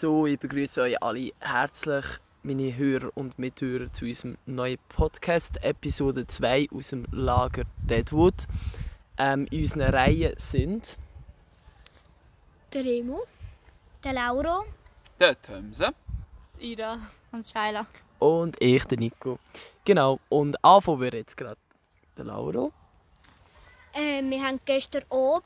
So, ich begrüße euch alle herzlich, meine Hörer und Mithörer, zu unserem neuen Podcast, Episode 2 aus dem Lager Deadwood. Ähm, in unseren Reihen sind Der Remo. Der Lauro. Der Thomse. Ira. Und Shaila. und ich, der Nico. Genau, und anfangen wir jetzt gerade der Lauro. Äh, wir haben gestern oben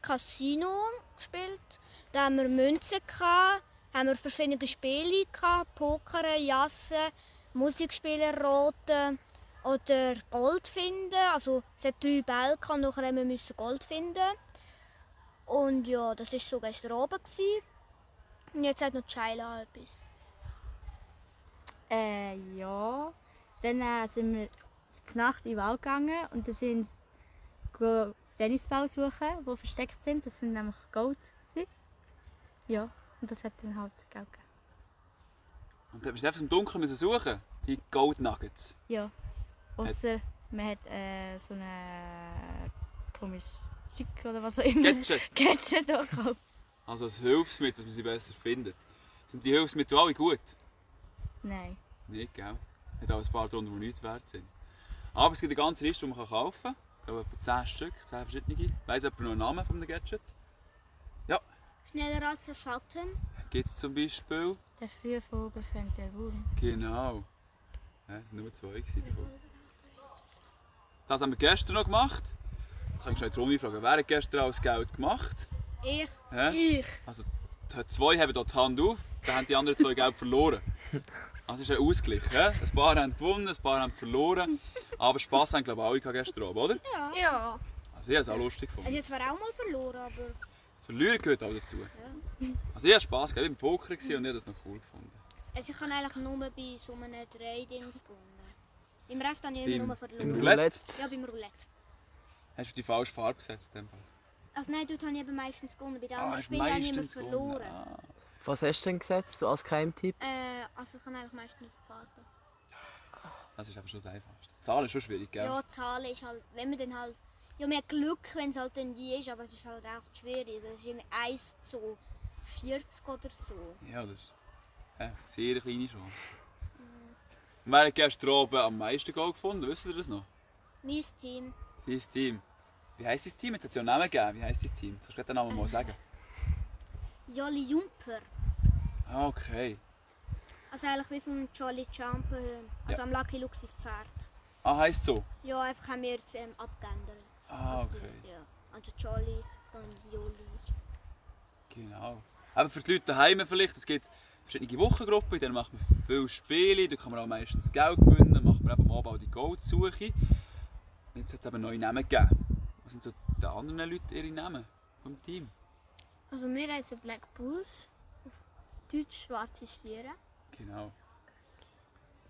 Casino gespielt. Da haben wir Münzen, gehabt, haben wir verschiedene Spiele, gehabt, Poker, Jassen, Musikspiele, Rote oder Gold finden. Also es hat drei Bälle gehabt, und nachher haben wir Gold finden. Und ja, das war so gestern oben. Gewesen. Und jetzt hat noch Shaila etwas. Äh, ja. Dann äh, sind wir zur Nacht in den Wald gegangen und dann sind wir Tennisball suchen, die versteckt sind. Das sind nämlich Gold. Ja, und das hat dann halt gegeben. Und dann bist du einfach im Dunkeln müssen suchen. Die Gold Nuggets. Ja. Außer man hat äh, so eine komisches Chick oder was auch immer. Gadget. Gadget auch gekauft. Also als Hilfsmittel, dass man sie besser findet. Sind die Hilfsmittel alle gut? Nein. Nicht, gell? Hat auch ein paar drunter, die nichts wert sind. Aber es gibt eine ganze Liste, die man kaufen kann. Ich glaube etwa 10 Stück, 10 verschiedene. Weiss jemand noch einen Namen von einem Gadget? Schneller als der Schatten. Gibt es zum Beispiel? Der frühe Vogel fängt der Wurm. Genau. Ja, es waren nur zwei davon. Das haben wir gestern noch gemacht. Jetzt kann ich schnell die fragen, wer hat gestern alles Geld gemacht? Ich. Hä? Ich. Also die zwei haben dort die Hand auf, dann haben die anderen zwei Geld verloren. Also es ist ein Ausgleich. Hä? Ein paar haben gewonnen, ein paar haben verloren. Aber Spass haben glaube ich alle gehabt gestern Abend, oder? Ja. Ja. Also ich habe es auch lustig Also gefunden. jetzt war auch mal verloren, aber... Verlieren gehört auch dazu. Also ich hatte Spass, gehabt. ich war im Poker und ich habe das noch cool gefunden. Also ich habe eigentlich nur bei so einem Drei-Dings gewonnen. Im Rest habe ich Im- immer nur im verloren. Roulette? Ja, beim Roulette. Hast du die falsche Farbe gesetzt? in dem Fall? Also nein, dort habe ich eben meistens gewonnen. Bei den Ah, anderen hast Spielen habe ich immer verloren. Ah. Was hast du denn gesetzt, so als Geheimtipp? Äh, also ich habe eigentlich meistens Farben. Das ist aber schon das Einfachste. Zahlen ist schon schwierig, gell? Ja, Zahlen ist halt, wenn man dann halt... Ja, mehr Glück, wenn es halt dann die ist, aber es ist halt echt schwierig. Das ist immer 1 zu 40 oder so. Ja, das ist eine sehr kleine Chance. Und wer hat gestern oben am meisten Goal gefunden? Wisst ihr das noch? Mein Team. Dein Team. Wie heisst dein Team? Jetzt hat es ja einen Namen gegeben. Wie heisst dein Team? Sollst du den Namen mal sagen? Jolly Jumper. Ah, okay. Also eigentlich wie vom Jolly Jumper. Also Ja. am Lucky sein Pferd. Ah, heisst so? Ja, einfach haben wir es ähm, abgeändert. Ah, okay. Ja. Also Jolly und Joli. Genau. Aber für die Leute daheim vielleicht, es gibt verschiedene Wochengruppen, in denen macht man viele Spiele, da kann man auch meistens Geld gewinnen, macht man eben am Abend auch die Goldsuche. Jetzt hat es eben neue Namen gegeben. Was sind so die anderen Leute ihre Namen vom Team? Also wir heißen Black Bulls. Auf Deutsch schwarze Stiere. Genau.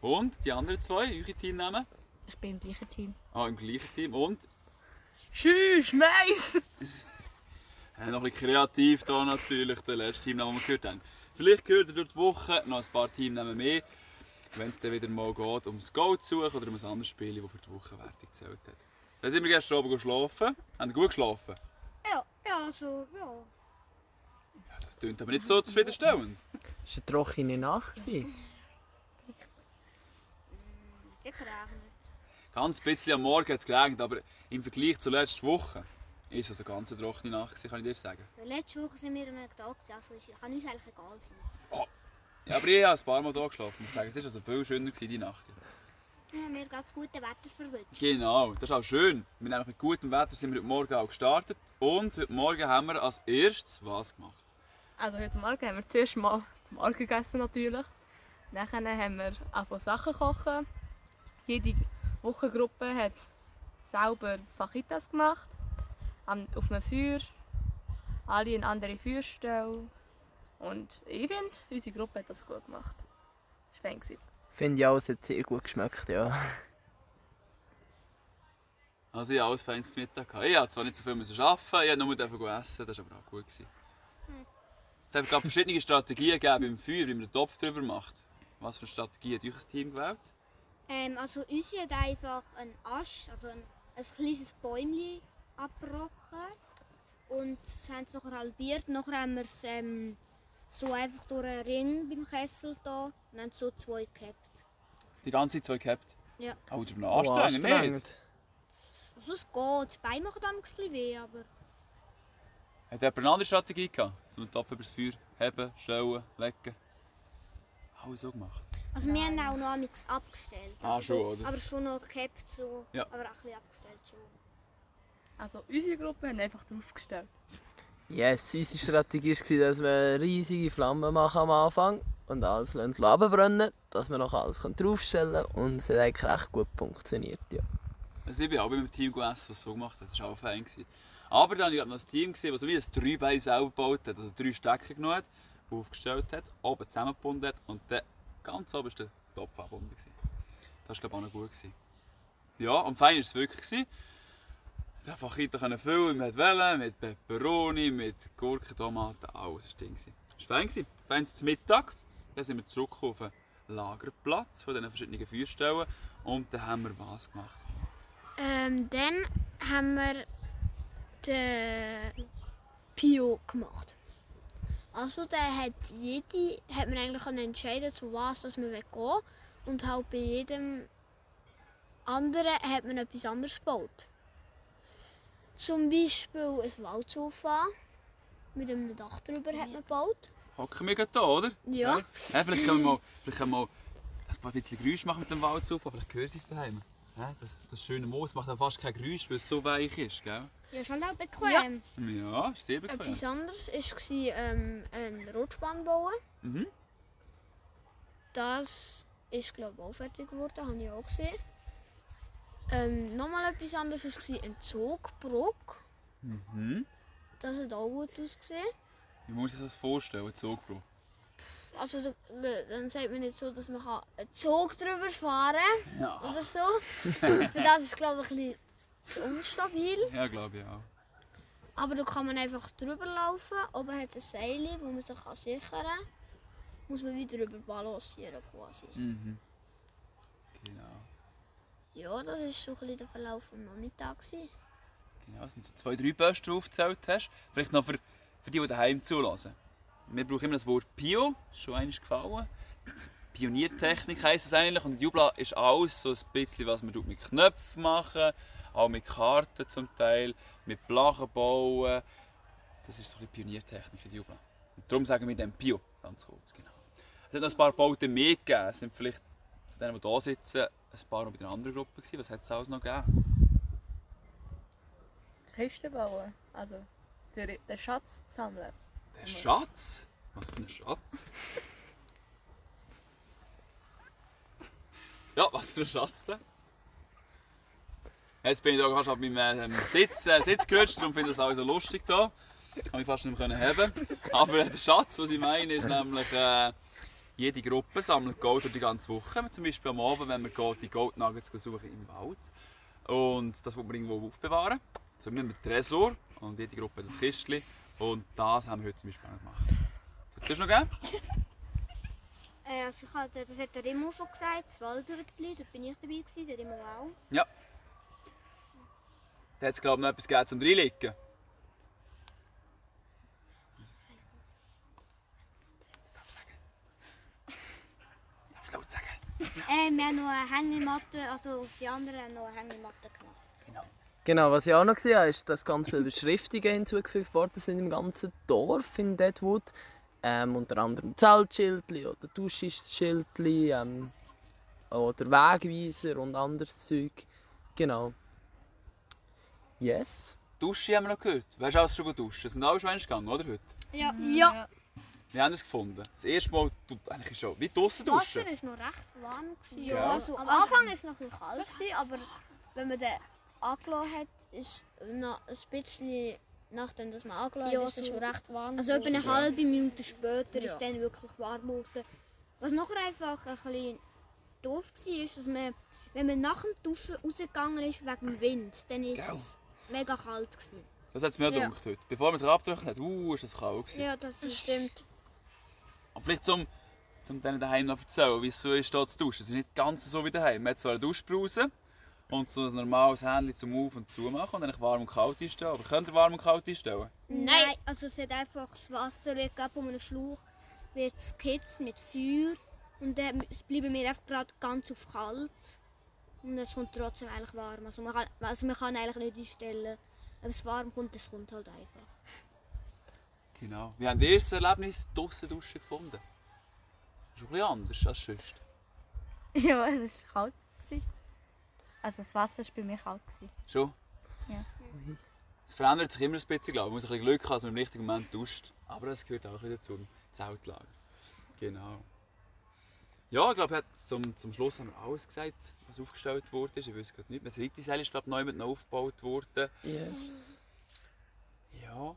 Und die anderen zwei, eure Teamnamen? Ich bin im gleichen Team. Ah, im gleichen Team. Und Tschüss, nice! äh, noch ein bisschen kreativ da natürlich, der letzte Teamname, den wir gehört haben. Vielleicht gehört ihr durch die Woche noch ein paar Teamnamen mehr, wenn es dann wieder mal geht ums Gold zu suchen oder um ein anderes Spiel, das für die Wochenwertung gezählt hat. Dann sind wir gestern Abend geschlafen. Haben ihr gut geschlafen? Ja, ja, also, ja. Ja, das klingt aber nicht so zufriedenstellend. Es war eine trockene Nacht. Sicher regnet. Ganz ein bisschen am Morgen hat es geregnet, aber im Vergleich zur letzten Woche ist es eine ganz trockene Nacht, gewesen, kann ich dir sagen. Letzte Woche sind wir einem Tag, also kann uns eigentlich egal sein. Ja, aber ich habe ein paar Mal hier geschlafen, muss sagen. Es war also viel schöner gewesen, die Nacht. Ja, wir haben ganz gute Wetter verwünscht. Genau, das ist auch schön. Wir haben mit gutem Wetter sind wir heute Morgen auch gestartet. Und heute Morgen haben wir als erstes was gemacht? Also heute Morgen haben wir zuerst mal zum Morgen gegessen natürlich. Dann haben wir angefangen Sachen kochen. Jede Wochengruppe hat selber Fajitas gemacht. Am- Auf einem Feuer. Alle eine andere Feuerstelle. Und ich finde, unsere Gruppe hat das gut gemacht. Das war fein. gewesen. Finde ich auch, es hat sehr gut geschmeckt, ja. Also ich habe alles feines zu Mittag. Ich habe zwar nicht so viel müssen arbeiten, ich habe nur dafür essen, das war aber auch gut. Gewesen. Es hat gerade verschiedene Strategien gegeben beim Feuer, wie man den Topf drüber macht. Was für eine Strategie hat euch Team gewählt? Ähm, also uns hat einfach ein Asch, also ein, ein kleines Bäumchen abgebrochen und haben es nachher halbiert. Nachher haben wir es ähm, so einfach durch einen Ring beim Kessel da und haben so zwei gehabt. Die ganze Zeit zwei gehabt? Ja. Oh, das ist mir Oh, anstrengend, nicht? Also es geht, die Beine machen ein bisschen weh, aber Hat jemand eine andere Strategie gehabt? Um den Topf übers Feuer heben, stellen, legen? Alles so gemacht. Also wir haben auch noch nichts abgestellt. Ah, also schon, oder? Aber schon noch gehabt, so, Ja. aber auch ein bisschen abgestellt schon. Also unsere Gruppe haben einfach draufgestellt. Yes, unsere Strategie war, dass wir riesige Flammen machen am Anfang und alles runterbrennen, dass wir noch alles draufstellen können und es hat eigentlich recht gut funktioniert. Ja. Also ich bin auch beim Team gegessen, was so gemacht hat. Das war auch fein. gewesen. Aber dann habe ich noch ein Team gesehen, das so wie ein Dreibein selber gebaut hat. Also drei Stecker genommen hat, aufgestellt hat, oben zusammengebunden hat und dann ganz oben war der Topf gewesen. Das war glaube ich auch noch gut. Gewesen. Ja, und fein war es wirklich. Gewesen. Die Fachita können füllen mit Wellen, mit Peperoni, mit Gurken, Tomaten, alles war Ding. Das war fein. gewesen. Fein zum Mittag. Dann sind wir zurück auf den Lagerplatz von diesen verschiedenen Feuerstellen und dann haben wir was gemacht. Ähm, dann haben wir den Pio gemacht. Also da hat jede, hat man eigentlich entscheiden, zu was dass man gehen will. Und halt bei jedem anderen hat man etwas anderes gebaut. Zum Beispiel ein Waldsofa mit einem Dach drüber hat man gebaut. Hocken wir gerade da, oder? Ja. Ja, vielleicht können wir mal, vielleicht können wir mal ein paar bisschen Geräusche machen mit dem Waldsofa, vielleicht hören sie es daheim. Ja, das, das schöne Moos macht auch fast kein Geräusch, weil es so weich ist, gell? Ja, halt auch bequem. Ja, ist sehr bequem. Etwas anderes war ähm, ein Rutschbahn bauen. Mhm. Das ist glaube ich auch fertig geworden, habe ich auch gesehen. Ähm, nochmal etwas anderes war ein Zugbrücke. Mhm. Das hat auch gut ausgesehen. Wie muss ich das vorstellen, Zugbruch? Also da- da- dann sagt man nicht so, dass man kann einen Zug drüber fahren Ja. oder so. Für das ist glaube ich ein bisschen zu unstabil. Ja, glaube ich auch. Aber da kann man einfach drüber laufen. Oben hat ein Seil, wo man sich kann sichern kann. Muss man wieder drüber balancieren quasi. Mhm. Genau. Ja, das war so ein bisschen der Verlauf Nachmittags. gewesen. Genau, es sind so zwei, drei Posten, die du aufgezählt hast. Vielleicht noch für, für die, die daheim zulassen. Wir brauchen immer das Wort Pio, ist schon einmal gefallen. Pioniertechnik heisst es eigentlich. Und Jubla ist alles so ein bisschen, was man mit Knöpfen machen, auch mit Karten zum Teil, mit Blachen bauen. Das ist so ein Pioniertechnik in Jubla. Und darum sagen wir dem Pio, ganz kurz. Genau. Es hat noch ein paar Bauten mehr gegeben. Es sind vielleicht von denen, die hier sitzen, ein paar noch bei der anderen Gruppe gewesen. Was hat es alles noch gegeben? Kisten bauen. Also für den Schatz zu sammeln. Der Schatz? Was für ein Schatz? Ja, was für ein Schatz denn? Jetzt bin ich da fast auf meinem ähm, Sitz, äh, Sitz gerutscht und finde das auch so lustig hier. Kann mich fast nicht mehr haben. Aber der Schatz, was ich meine, ist nämlich, äh, jede Gruppe sammelt Gold durch die ganze Woche. Zum Beispiel am Abend, wenn man geht, die Gold Nuggets suchen im Wald. Und das will man irgendwo aufbewahren. So nehmen wir einen Tresor und jede Gruppe ein Kistchen. Und das haben wir heute zum Beispiel auch gemacht. Soll es noch geben? Äh, also ich hatte, das hat der Remo schon gesagt, das Waldhütli, da bin ich dabei gewesen, der Remo auch. Ja. Da hat es glaube ich noch etwas gegeben zum Reinlegen. Laut sagen? Äh, wir haben noch eine Hängematte, also die anderen haben noch eine Hängematte gemacht. Genau, was ich auch noch gesehen habe, ist, dass ganz viele Beschriftungen hinzugefügt worden sind im ganzen Dorf in Deadwood. Ähm, unter anderem Zeltschildli oder Duschschildli ähm, oder Wegweiser und anderes Zeug. Genau. Yes. Dusche haben wir noch gehört. Weißt du, alles schon gut duschen? Sind alle schon gegangen, oder? Heute? Ja. Ja. Wir haben es gefunden. Das erste Mal, du, eigentlich schon, wie draußen Wasser duschen. war noch recht warm. gewesen. Ja. Ja. Also, am Anfang war es noch ein bisschen kalt, gewesen, aber wenn man den angelassen hat, ist noch ein bisschen, nachdem dass man angelassen Ja, hat, ist es schon recht warm. Also etwa eine halbe Minute später Ja. ist dann wirklich warm geworden. Was nachher einfach ein bisschen doof war, ist, dass man, wenn man nach dem Duschen rausgegangen ist wegen dem Wind, dann ist Gell. Es mega kalt gewesen. Das hat es mir auch Ja. gedacht heute. Bevor man sich abgedrückt hat, uh, ist das kalt gewesen. Ja, das Das stimmt. Aber vielleicht zum, zum denen daheim noch erzählen, wieso ist da zu duschen. Es ist nicht ganz so wie daheim. Man hat zwar eine Duschbrause und so ein normales Händchen zum Auf- und Zumachen und dann warm und kalt einstellen. Aber könnt ihr warm und kalt einstellen? Nein. Also es hat einfach das Wasser wird gegeben um einen Schlauch wird es mit Feuer und dann bleiben wir einfach gerade ganz auf kalt. Und es kommt trotzdem eigentlich warm. Also man kann, also man kann eigentlich nicht einstellen, ob es warm kommt, es kommt halt einfach. Genau. Wie habt ihr das Erlebnis draussen duschen gefunden? Das ist ein bisschen anders als sonst. Ja, es war kalt. Also das Wasser war bei mir kalt. gewesen. Schon? Ja. Es verändert sich immer ein bisschen, glaube ich. Man muss ein bisschen Glück haben, dass man im richtigen Moment duscht. Aber das gehört auch wieder zum Zeltlager. Genau. Ja, ich glaube, er hat zum, zum Schluss haben wir alles gesagt, was aufgestellt wurde. Ich weiß gerade nicht. mehr. Das Rittiseil ist, glaube ich, neu noch aufgebaut worden. Yes. Ja.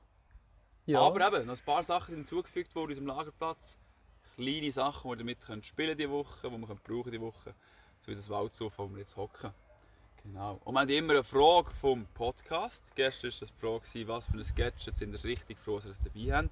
Ja. Aber eben, noch ein paar Sachen sind hinzugefügt worden unserem Lagerplatz. Kleine Sachen, die wir damit können spielen diese Woche, die wir können brauchen diese Woche. So wie das Waldsofa, wo wir jetzt hocken. Genau. Und wir haben immer eine Frage vom Podcast. Gestern war das die Frage, was für ein Sketch. Jetzt sind wir richtig froh, dass wir es dabei haben.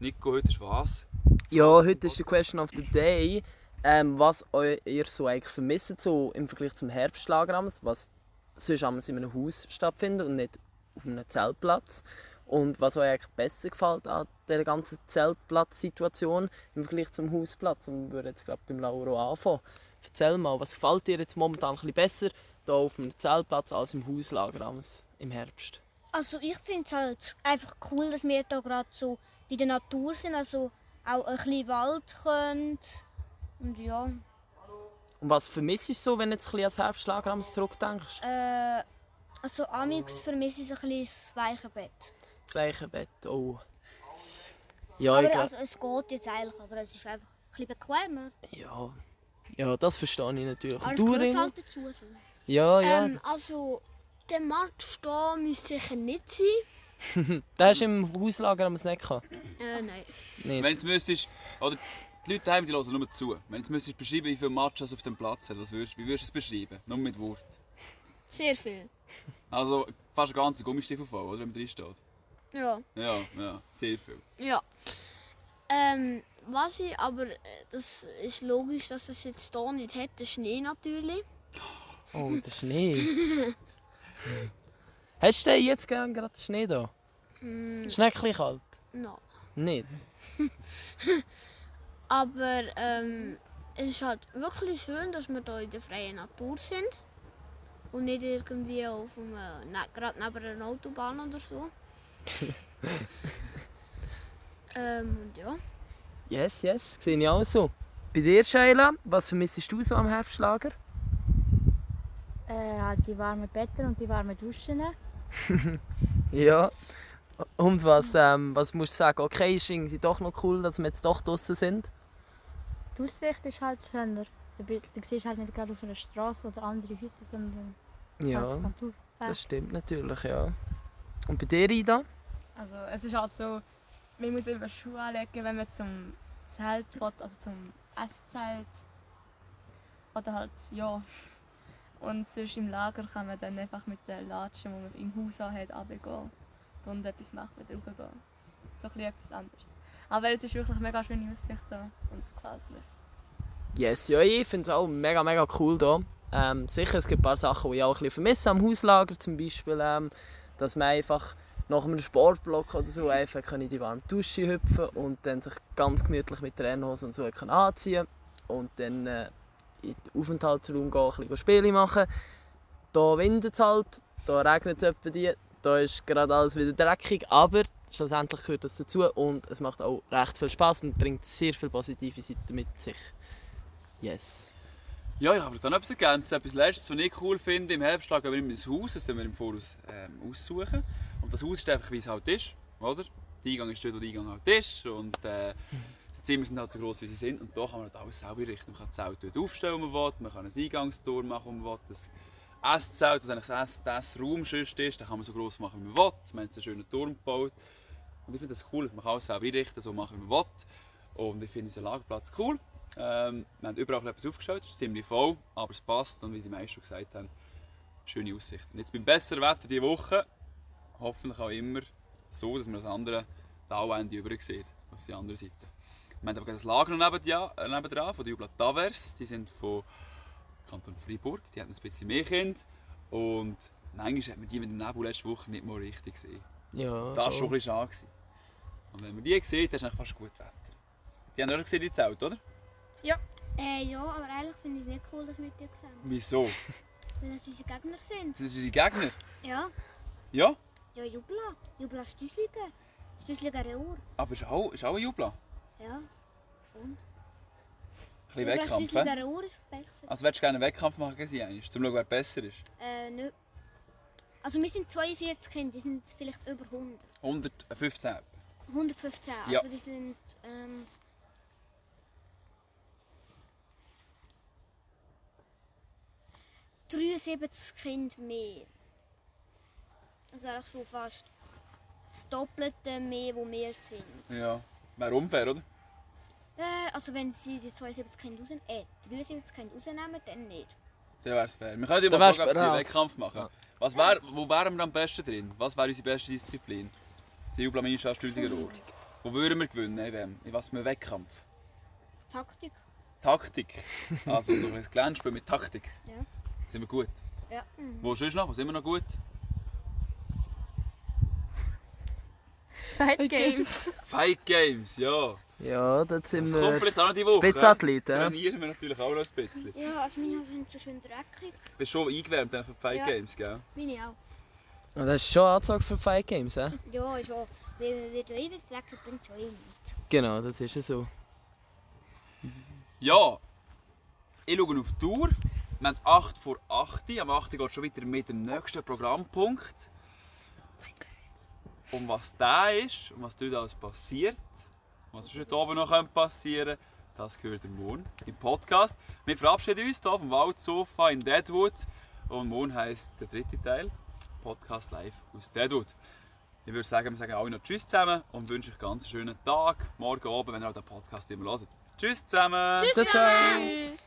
Nico, heute ist was? Ja, heute ist die Question of the Day, ähm, was ihr so eigentlich vermisst so im Vergleich zum Herbstlager, was sonst in einem Haus stattfindet und nicht auf einem Zeltplatz. Und was euch eigentlich besser gefällt an der ganzen Zeltplatzsituation im Vergleich zum Hausplatz. Und wir würden jetzt gerade beim Lauro anfangen. Erzähl mal, was gefällt dir jetzt momentan ein bisschen besser hier auf einem Zeltplatz als im Hauslager im Herbst? Also ich finde es halt einfach cool, dass wir hier gerade so bei der Natur sind, also auch ein bisschen Wald können. Und ja, Und was vermisst du so, wenn du jetzt ein bisschen ans Herbstlager ams zurückdenkst? äh, also amix vermisse ich so ein bisschen das weiche Bett. Das weiche Bett, oh. Ja, ich aber glaub- also, es geht jetzt eigentlich, aber es ist einfach ein bisschen bequemer. Ja, ja das verstehe ich natürlich. Aber es du, gehört halt dazu. So. Ja, ja. ähm, also, der Markt stehen müsste sicher nicht sein. Hast du im Hauslager am nicht gehabt. Äh, nein. Wenn du müsstest, oder die Leute daheim, die hören nur zu. Wenn du müsstest beschreiben, wie viele Matches auf dem Platz hat, was würdest, wie würdest du es beschreiben? Nur mit Wort. Sehr viel. Also fast ein ganzer Gummistiefel voll, oder? Wenn man drin steht. Ja. Ja, ja, sehr viel. Ja. Ähm, was ich, aber äh, das ist logisch, dass es jetzt hier nicht hat, der Schnee natürlich. Oh, der Schnee. Hast du denn jetzt gerade gerade Schnee da? Hm, Ist nicht kalt? no. Nicht? Aber ähm, es ist halt wirklich schön, dass wir hier in der freien Natur sind. Und nicht irgendwie auf einem, ne, gerade neben einer Autobahn oder so. ähm, und ja. Yes, yes, sehe ich auch so. Bei dir, Sheila, was vermisst du so am Herbstlager? Äh, halt die warmen Betten und die warmen Duschen. Ja. Und was, ähm, was musst du sagen? Okay, ist irgendwie doch noch cool, dass wir jetzt doch draußen sind? Die Aussicht ist halt schöner. Du, du siehst halt nicht gerade auf einer Straße oder andere Häuser, sondern halt Ja, die Natur. das stimmt natürlich, ja. Und bei dir, Ida? Also es ist halt so, man muss immer Schuhe anlegen, wenn man zum Zelt will, also zum Esszelt. Oder halt, ja. Und sonst im Lager kann man dann einfach mit den Latschen, die man im Haus hat, runtergehen und etwas machen, wieder raufgehen. So ein bisschen etwas anderes. Aber es ist wirklich eine mega schöne Aussicht da und es gefällt mir. Yes, ja, ich finde es auch mega, mega cool hier. Ähm, sicher, es gibt ein paar Sachen, die ich auch ein bisschen vermisse am Hauslager. Zum Beispiel, ähm, dass man einfach nach einem Sportblock oder so einfach kann in die warme Dusche hüpfen und dann sich ganz gemütlich mit der Rennhose und so kann anziehen und dann äh, in den Aufenthaltsraum gehen, ein bisschen Spiele machen. Hier windet es halt, hier regnet es etwa da ist gerade alles wieder dreckig, aber schlussendlich gehört das dazu und es macht auch recht viel Spaß und bringt sehr viele positive Seiten mit sich. Yes. Ja, ich habe da noch etwas ergänzt. Etwas Letztes, was ich cool finde, im Herbst gehen wir immer ins Haus, das wir im Voraus ähm, aussuchen. Und das Haus ist einfach, wie es halt ist, oder? Der Eingang ist dort, wo der Eingang halt ist und äh, die Zimmer sind halt so groß, wie sie sind und da kann man halt alles selber einrichten. Man kann das Zelt dort aufstellen, wo man will, man kann ein Eingangstor machen, wo man will. Esszelt, das eigentlich das, das Raum sonst ist, den kann man so groß machen, wie man will. Wir haben einen schönen Turm gebaut. Und ich finde das cool, man kann alles selber einrichten, so machen, wie man will. Und ich finde unseren Lagerplatz cool. Ähm, wir haben überall etwas aufgestellt, es ist ziemlich voll, aber es passt und wie die meisten schon gesagt haben, schöne Aussicht. Und jetzt beim besseren Wetter diese Woche, hoffentlich auch immer so, dass man das andere Talwende über sieht, auf die andere Seite. Wir haben aber das Lager noch nebenan, äh, nebendran, von der Jubla Tavers, die sind von Kanton Freiburg, die haben ein bisschen mehr Kinder und manchmal hat man die mit dem Nebel letzte Woche nicht mal richtig gesehen. Ja, Das war schon ein bisschen schade. gewesen. Und wenn man die sieht, dann ist es eigentlich fast gut Wetter. Die haben auch schon gesehen, die Zelt, oder? Äh, ja, aber eigentlich finde ich es nicht cool, dass wir die sehen. Wieso? Weil das unsere Gegner sind. Sind das unsere Gegner? Ja. Ja, Ja, Jubla. Jubla Stüssligen. Stüssligen Reur. aber ist auch, ist auch ein Jubla. Ja. Und? Bisschen Wettkampf? Stüssligen Reur ist besser. Also willst du gerne einen Wettkampf machen sie einmal, um zu schauen, wer besser ist? Äh, nicht. Also wir sind 42 Kinder, die sind vielleicht über 100. 115. 115. Ja. Also die sind. Ähm, ...73 Kinder mehr. Also eigentlich schon fast das Doppelte mehr, wo wir sind. Ja. Wäre unfair, oder? Äh, also wenn sie die 72 Kinder raus... Äh, 73 Kinder rausnehmen, dann nicht. Dann wäre es fair. Wir können ja Dann mal wär's fragen, ob sie einen. Wettkampf machen. Was wär, wo wären wir am besten drin? Was wäre unsere beste Disziplin? Die Jublamini Stühlsiger Rohr. Wo würden wir gewinnen? In, wem? in was für einem Wettkampf? Taktik. Taktik. Also so ein Glänzspiel mit Taktik. Ja. Sind wir gut? Ja. Wo sonst noch? Wo sind wir noch gut? Fight Games. Fight Games, ja. Ja, dort sind Das kommt wir vielleicht auch noch die Woche. Spitzathleten. ja. Trainieren wir natürlich auch noch ein bisschen. Ja, also meine Haare sind so schön dreckig. Du bist schon eingewärmt dann für die Fight Ja. Games, gell? Meine auch. Und das ist schon Anzug für Fight Games, hä? Ja, ist auch. Weil wenn du ewig dreckig bringt schon eh nichts. Genau, das ist ja so. Ja, ich schaue auf die Tour. Wir haben 8 vor 8. Am 8 geht es schon wieder mit dem nächsten Programmpunkt. Um was da ist, um was dort alles passiert, was heute oben noch passieren könnte, das gehört dem morgen im Podcast. Wir verabschieden uns hier vom Waldsofa in Deadwood. Und morgen heisst der dritte Teil Podcast live aus Deadwood. Ich würde sagen, wir sagen alle noch Tschüss zusammen und wünsche euch ganz einen schönen Tag, morgen oben, wenn ihr auch den Podcast immer hört. Tschüss zusammen! Ciao, ciao. Tschüss.